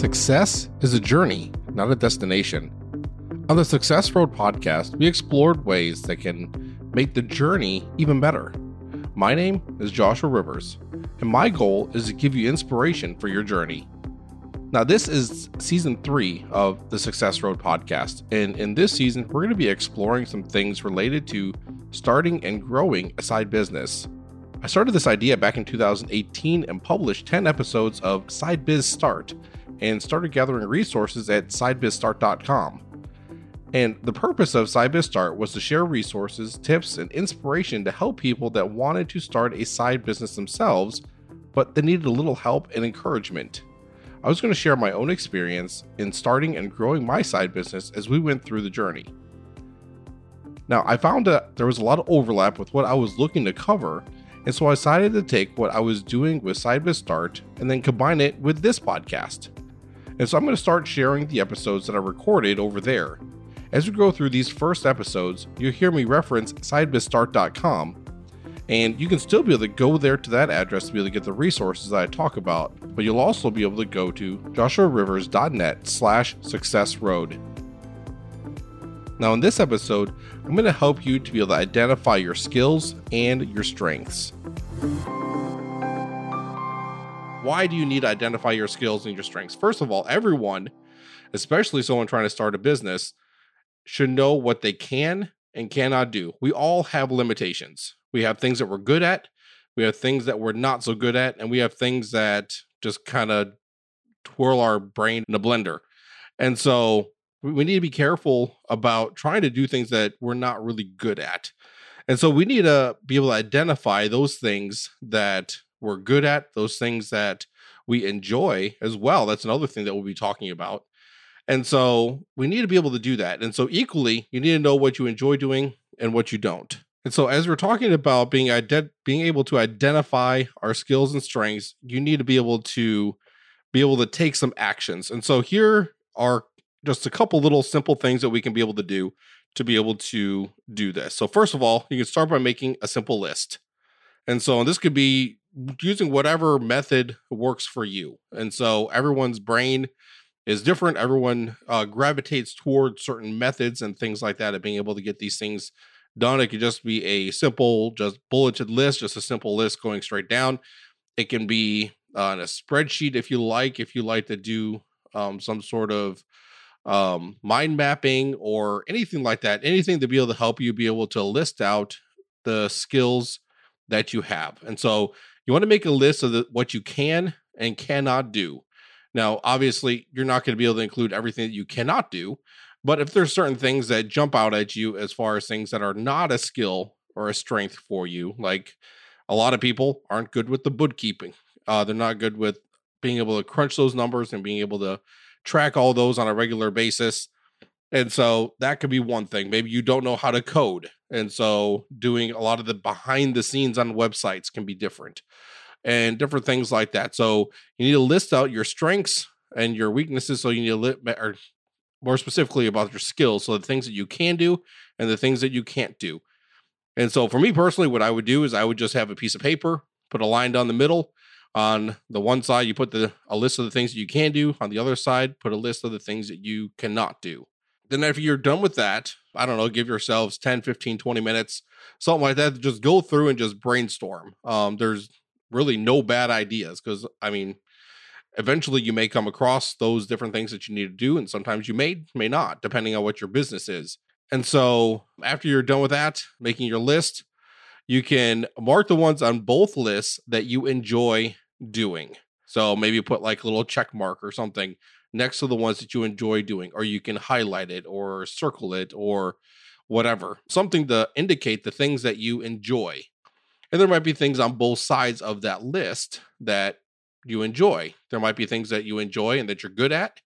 Success is a journey, not a destination. On the Success Road podcast, we explored ways that can make the journey even better. My name is Joshua Rivers, and my goal is to give you inspiration for your journey. Now, this is season three of the Success Road podcast, and in this season, we're going to be exploring some things related to starting and growing a side business. I started this idea back in 2018 and published 10 episodes of Side Biz Start and started gathering resources at sidebizstart.com. And the purpose of SideBiz Start was to share resources, tips, and inspiration to help people that wanted to start a side business themselves, but they needed a little help and encouragement. I was going to share my own experience in starting and growing my side business as we went through the journey. Now, I found that there was a lot of overlap with what I was looking to cover, and so I decided to take what I was doing with SideBiz Start and then combine it with this podcast. And so I'm going to start sharing the episodes that I recorded over there. As we go through these first episodes, you'll hear me reference sidebizstart.com, and you can still be able to go there to that address to be able to get the resources that I talk about, but you'll also be able to go to joshuarivers.net slash success road. Now, in this episode, I'm going to help you to be able to identify your skills and your strengths. Why do you need to identify your skills and your strengths? First of all, everyone, especially someone trying to start a business, should know what they can and cannot do. We all have limitations. We have things that we're good at, we have things that we're not so good at, and we have things that just kind of twirl our brain in a blender. And so we need to be careful about trying to do things that we're not really good at. And so we need to be able to identify those things that we're good at, those things that we enjoy as well. That's another thing that we'll be talking about. And so we need to be able to do that. And so equally, you need to know what you enjoy doing and what you don't. And so as we're talking about being ident- being able to identify our skills and strengths, you need to be able to be able to take some actions. And so here are just a couple little simple things that we can be able to do to be able to do this. So first of all, you can start by making a simple list. And so this could be using whatever method works for you. And so everyone's brain is different. Everyone uh, gravitates towards certain methods and things like that of being able to get these things done. It could just be a simple, just bulleted list, just a simple list going straight down. It can be on a spreadsheet if you like, if you like to do um, some sort of um, mind mapping or anything like that, anything to be able to help you be able to list out the skills that you have. And so you want to make a list of the, what you can and cannot do. Now, obviously, you're not going to be able to include everything that you cannot do, but if there's certain things that jump out at you as far as things that are not a skill or a strength for you, like a lot of people aren't good with the bookkeeping. Uh, they're not good with being able to crunch those numbers and being able to track all those on a regular basis. And so that could be one thing. Maybe you don't know how to code. And so doing a lot of the behind the scenes on websites can be different and different things like that. So you need to list out your strengths and your weaknesses. So you need to list, or more specifically about your skills. So the things that you can do and the things that you can't do. And so for me personally, what I would do is I would just have a piece of paper, put a line down the middle. On the one side, you put the a list of the things that you can do. On the other side, put a list of the things that you cannot do. Then after you're done with that, I don't know, give yourselves 10, 15, 20 minutes, something like that. Just go through and just brainstorm. Um, there's really no bad ideas because, I mean, eventually you may come across those different things that you need to do. And sometimes you may, may not, depending on what your business is. And so after you're done with that, making your list, you can mark the ones on both lists that you enjoy doing. So maybe put like a little check mark or something next to the ones that you enjoy doing, or you can highlight it or circle it or whatever, something to indicate the things that you enjoy. And there might be things on both sides of that list that you enjoy. There might be things that you enjoy and that you're good at.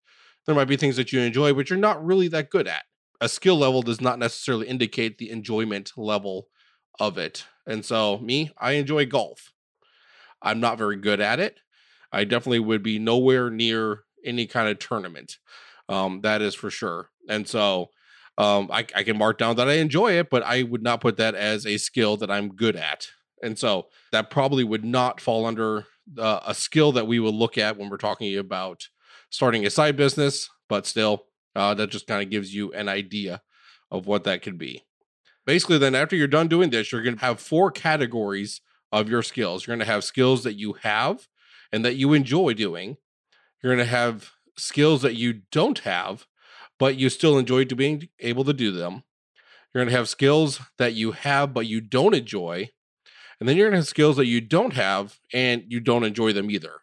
There might be things that you enjoy, but you're not really that good at. A skill level does not necessarily indicate the enjoyment level of it. And so, me, I enjoy golf. I'm not very good at it. I definitely would be nowhere near any kind of tournament. Um, that is for sure. And so um, I, I can mark down that I enjoy it, but I would not put that as a skill that I'm good at. And so that probably would not fall under uh, a skill that we would look at when we're talking about starting a side business, but still, uh, that just kind of gives you an idea of what that could be. Basically, then after you're done doing this, you're going to have four categories of your skills. You're going to have skills that you have and that you enjoy doing. You're going to have skills that you don't have, but you still enjoy being able to do them. You're going to have skills that you have, but you don't enjoy. And then you're going to have skills that you don't have and you don't enjoy them either.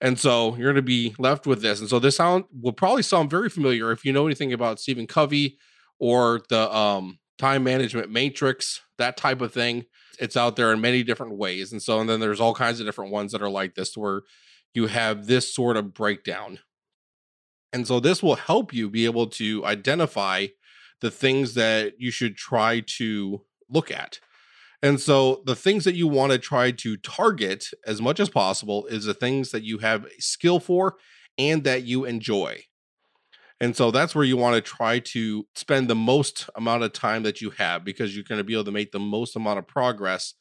And so you're going to be left with this. And so this sound will probably sound very familiar if you know anything about Stephen Covey or the um, time management matrix, that type of thing. It's out there in many different ways. And so, and then there's all kinds of different ones that are like this where you have this sort of breakdown. And so this will help you be able to identify the things that you should try to look at. And so the things that you want to try to target as much as possible is the things that you have a skill for and that you enjoy. And so that's where you want to try to spend the most amount of time that you have because you're going to be able to make the most amount of progress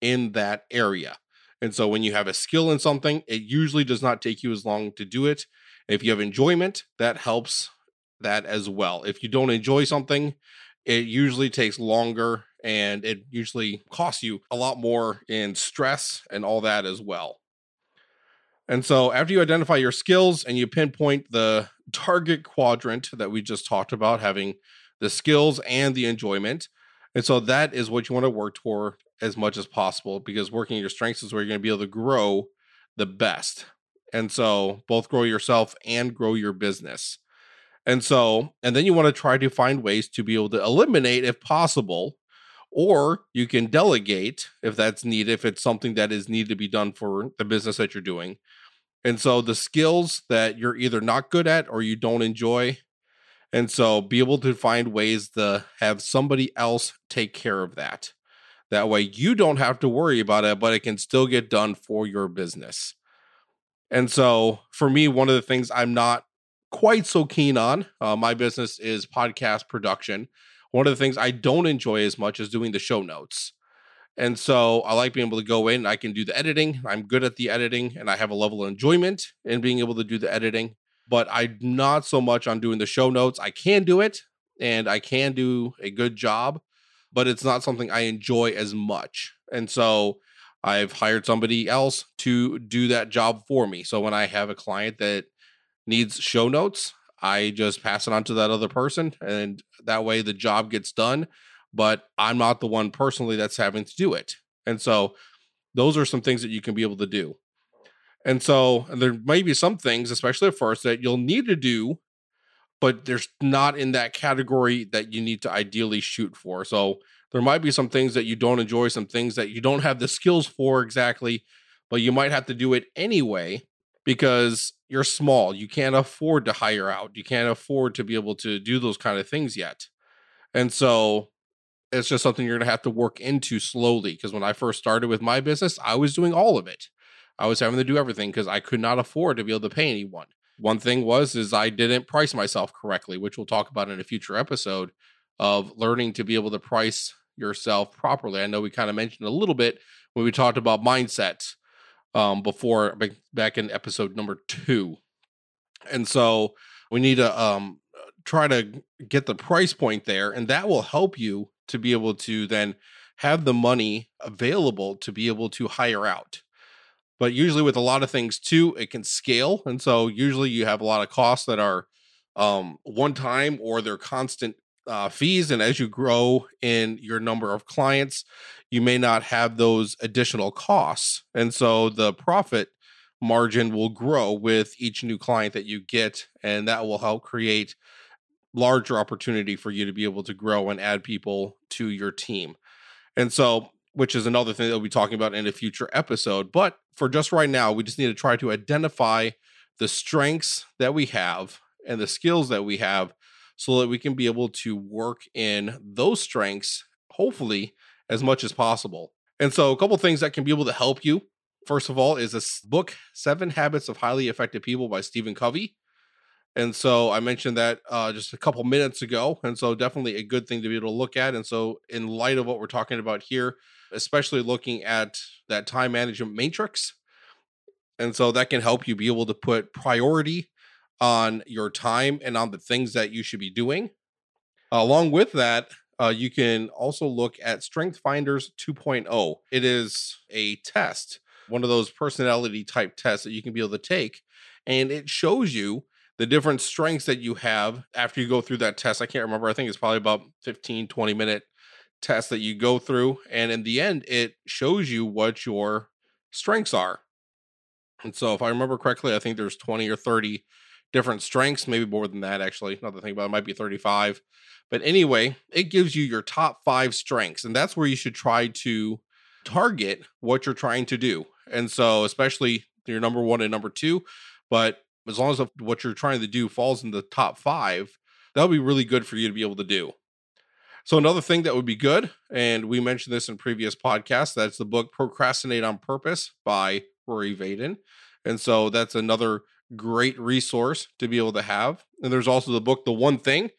in that area. And so when you have a skill in something, it usually does not take you as long to do it. If you have enjoyment, that helps that as well. If you don't enjoy something, it usually takes longer and it usually costs you a lot more in stress and all that as well. And so after you identify your skills and you pinpoint the target quadrant that we just talked about, having the skills and the enjoyment. And so that is what you want to work toward as much as possible because working your strengths is where you're going to be able to grow the best. And so both grow yourself and grow your business. And so, and then you want to try to find ways to be able to eliminate if possible, or you can delegate if that's needed, if it's something that is needed to be done for the business that you're doing. And so the skills that you're either not good at or you don't enjoy. And so be able to find ways to have somebody else take care of that. That way you don't have to worry about it, but it can still get done for your business. And so for me, one of the things I'm not quite so keen on, uh, my business is podcast production. One of the things I don't enjoy as much is doing the show notes. And so I like being able to go in, I can do the editing. I'm good at the editing and I have a level of enjoyment in being able to do the editing, but I'm not so much on doing the show notes. I can do it and I can do a good job, but it's not something I enjoy as much. And so I've hired somebody else to do that job for me. So when I have a client that needs show notes, I just pass it on to that other person, and that way the job gets done. But I'm not the one personally that's having to do it. And so those are some things that you can be able to do. And so and there may be some things, especially at first, that you'll need to do, but there's not in that category that you need to ideally shoot for. So there might be some things that you don't enjoy, some things that you don't have the skills for exactly, but you might have to do it anyway because you're small. You can't afford to hire out. You can't afford to be able to do those kind of things yet. And so it's just something you're going to have to work into slowly because when I first started with my business, I was doing all of it. I was having to do everything because I could not afford to be able to pay anyone. One thing was is I didn't price myself correctly, which we'll talk about in a future episode of learning to be able to price yourself properly. I know we kind of mentioned a little bit when we talked about mindset um, before back in episode number two. And so we need to um, try to get the price point there, and that will help you to be able to then have the money available to be able to hire out. But usually, with a lot of things too, it can scale. And so, usually, you have a lot of costs that are um, one time or they're constant uh, fees. And as you grow in your number of clients, you may not have those additional costs. And so the profit margin will grow with each new client that you get. And that will help create larger opportunity for you to be able to grow and add people to your team. And so, which is another thing that we'll be talking about in a future episode. But for just right now, we just need to try to identify the strengths that we have and the skills that we have so that we can be able to work in those strengths, hopefully, as much as possible. And so, a couple things that can be able to help you. First of all, is this book, Seven Habits of Highly Effective People by Stephen Covey. And so I mentioned that uh, just a couple minutes ago. And so definitely a good thing to be able to look at. And so, in light of what we're talking about here, especially looking at that time management matrix. And so that can help you be able to put priority on your time and on the things that you should be doing. along with that, uh, you can also look at Strength Finders 2.0. It is a test, one of those personality type tests that you can be able to take, and it shows you the different strengths that you have after you go through that test. I can't remember. I think it's probably about 15, 20 minute test that you go through. And in the end, it shows you what your strengths are. And so, if I remember correctly, I think there's 20 or 30 different strengths, maybe more than that, actually. Not to think about it, it might be 35. But anyway, it gives you your top five strengths. And that's where you should try to target what you're trying to do. And so, especially your number one and number two. But as long as what you're trying to do falls in the top five, that'll be really good for you to be able to do. So another thing that would be good, and we mentioned this in previous podcasts, that's the book Procrastinate on Purpose by Rory Vaden. And so that's another great resource to be able to have. And there's also the book The One Thing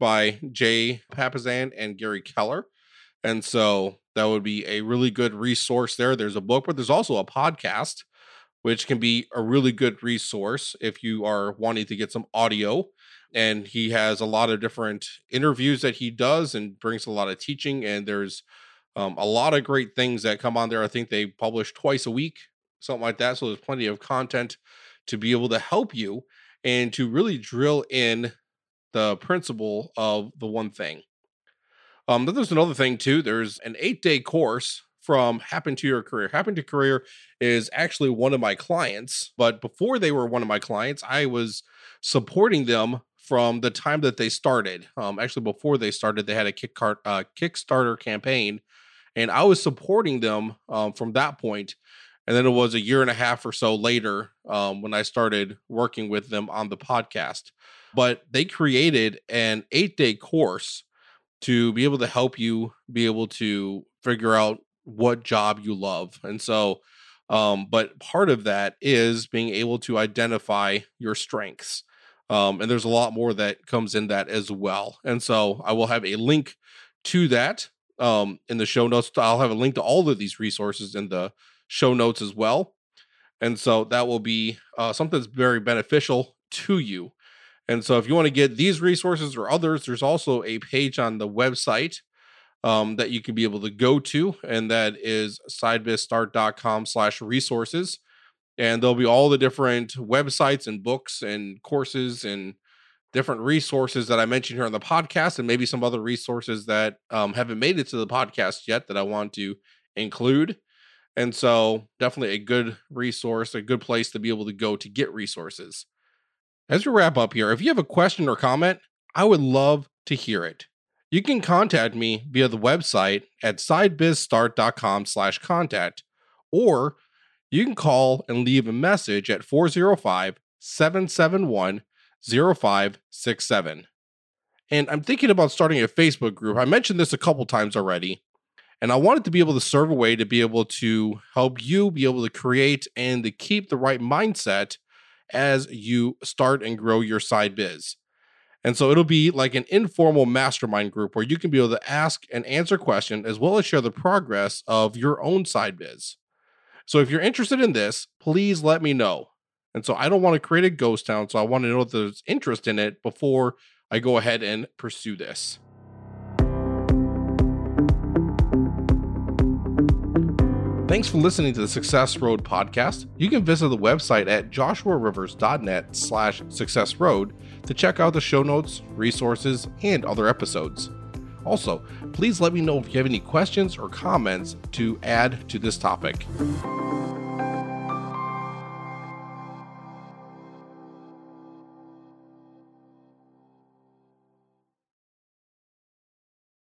by Jay Papasan and Gary Keller. And so that would be a really good resource there. There's a book, but there's also a podcast, which can be a really good resource if you are wanting to get some audio and he has a lot of different interviews that he does and brings a lot of teaching and there's um, a lot of great things that come on there. I think they publish twice a week something like that so there's plenty of content to be able to help you and to really drill in the principle of the one thing. Um, then there's another thing too there's an eight day course from Happen to Your Career. Happen to Career is actually one of my clients, but before they were one of my clients, I was supporting them from the time that they started. Um, actually, before they started, they had a kick uh, Kickstarter campaign, and I was supporting them um, from that point. And then it was a year and a half or so later um, when I started working with them on the podcast. But they created an eight day course to be able to help you be able to figure out what job you love. And so, um, but part of that is being able to identify your strengths. Um, and there's a lot more that comes in that as well. And so I will have a link to that um, in the show notes. I'll have a link to all of these resources in the show notes as well. And so that will be uh, something that's very beneficial to you. And so if you want to get these resources or others, there's also a page on the website um, that you can be able to go to, and that is sidebizstart.com slash resources and there'll be all the different websites and books and courses and different resources that I mentioned here on the podcast, and maybe some other resources that um, haven't made it to the podcast yet that I want to include. And so, definitely a good resource, a good place to be able to go to get resources. As we wrap up here, if you have a question or comment, I would love to hear it. You can contact me via the website at sidebizstart.com slash contact, or you can call and leave a message at 405 771 0567. And I'm thinking about starting a Facebook group. I mentioned this a couple times already. And I wanted to be able to serve a way to be able to help you be able to create and to keep the right mindset as you start and grow your side biz. And so it'll be like an informal mastermind group where you can be able to ask and answer questions as well as share the progress of your own side biz. So if you're interested in this, please let me know. And so I don't want to create a ghost town, so I want to know if there's interest in it before I go ahead and pursue this. Thanks for listening to the Success Road podcast. You can visit the website at joshuarivers.net slash success road to check out the show notes, resources, and other episodes. Also, please let me know if you have any questions or comments to add to this topic.